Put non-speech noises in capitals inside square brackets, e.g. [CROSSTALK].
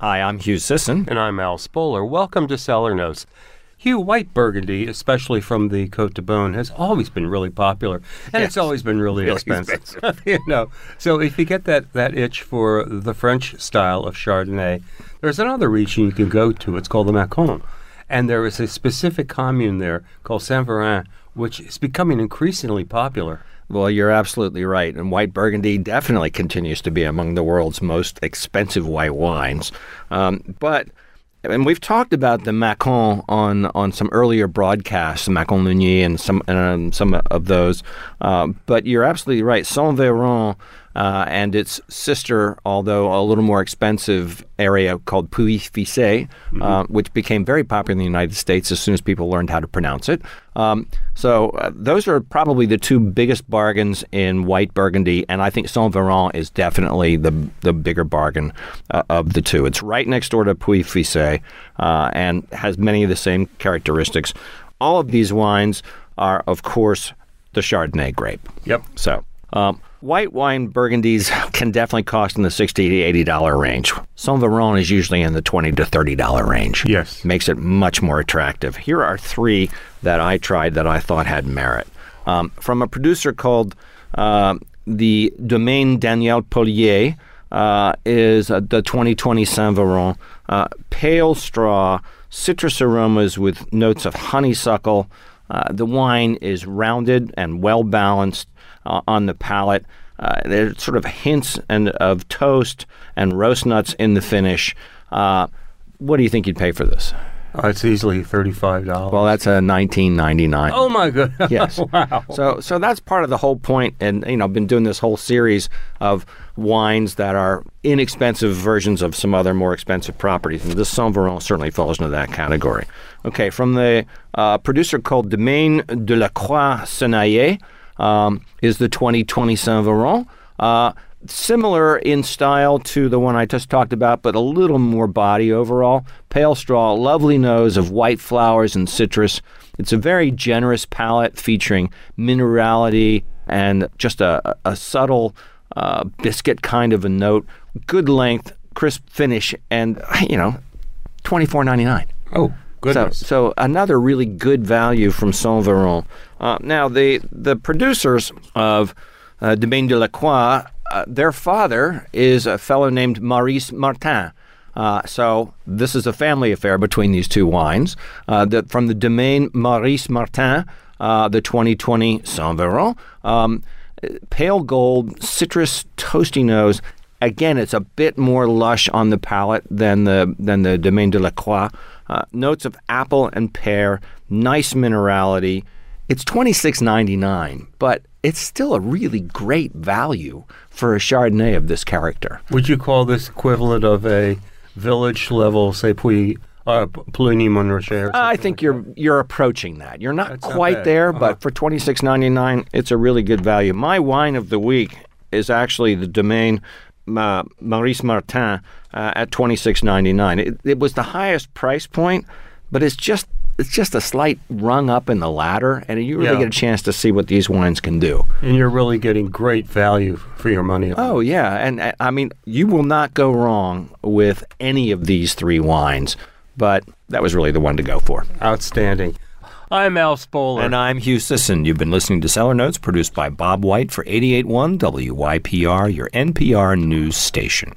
Hi, I'm Hugh Sisson. And I'm Al Spoler. Welcome to Cellar Notes. Hugh, white Burgundy, especially from the Cote de Beaune, has always been really popular, and it's always been really, Really expensive. [LAUGHS] you know, so if you get that that itch for the French style of Chardonnay, there's another region you can go to. It's called the Macon, and there is a specific commune there called Saint-Véran, which is becoming increasingly popular. Well, you're absolutely right. And white Burgundy definitely continues to be among the world's most expensive white wines. Um, but, and we've talked about the Macon on, on some earlier broadcasts, Macon Meunier and some, um, some of those. Uh, but you're absolutely right. Saint Véran uh, and its sister, although a little more expensive area called Pouilly-Fuissé, uh, which became very popular in the United States as soon as people learned how to pronounce it. Um, so uh, those are probably the two biggest bargains in white Burgundy, and I think Saint Véran is definitely the the bigger bargain uh, of the two. It's right next door to Pouilly-Fuissé uh, and has many of the same characteristics. All of these wines are, of course, the Chardonnay grape. Yep. So, um, white wine Burgundies [LAUGHS] can definitely cost in the sixty to eighty dollar range. Saint Véran is usually in the twenty to thirty dollar range. Yes. makes it much more attractive. Here are three that I tried that I thought had merit. Um, from a producer called uh, the Domaine Daniel Pollier. Uh, is uh, the 2020 Saint Véran uh, pale straw, citrus aromas with notes of honeysuckle. Uh, the wine is rounded and well balanced uh, on the palate. Uh, there's sort of hints and of toast and roast nuts in the finish. Uh, what do you think you'd pay for this? Uh, it's easily thirty-five dollars. Well, that's a 19.99. oh my god! [LAUGHS] Yes. [LAUGHS] wow. So, so that's part of the whole point, and you know, I've been doing this whole series of wines that are inexpensive versions of some other more expensive properties, and this Saint Véran certainly falls into that category. Okay, from the uh, producer called Domaine de la Croix Senaillé um, is the 2020 Saint Véran. Uh, similar in style to the one I just talked about, but a little more body overall. Pale straw, lovely nose of white flowers and citrus. It's a very generous palate featuring minerality and just a, a subtle uh, biscuit kind of a note. Good length, crisp finish, and you know, twenty four ninety nine. oh So, goodness. so another really good value from Saint Véran. Uh, now, the the producers of uh, Domaine de la Croix, uh, their father is a fellow named Maurice Martin. Uh, so this is a family affair between these two wines. Uh, the, from the Domaine Maurice Martin, uh, the 2020 Saint Véran, um, pale gold, citrus, toasty nose. Again, it's a bit more lush on the palate than the than the Domaine de la Croix. Uh, notes of apple and pear, nice minerality. It's twenty six ninety nine, but it's still a really great value for a Chardonnay of this character. Would you call this equivalent of a village level, say, Puy, uh, Puligny Montrachet? or I think like you're you're approaching that. You're not That's quite bad. there, Uh-huh. but for twenty six ninety nine, it's a really good value. My wine of the week is actually the Domaine uh, Maurice Martin uh, at twenty six ninety nine. It, it was the highest price point, but it's just it's just a slight rung up in the ladder, and you really Yeah. get a chance to see what these wines can do. And you're really getting great value for your money. Oh yeah, and uh, I mean you will not go wrong with any of these three wines. But that was really the one to go for. Outstanding. I'm Al Spoler. And I'm Hugh Sisson. You've been listening to Cellar Notes produced by Bob White for 881 WYPR, your NPR news station.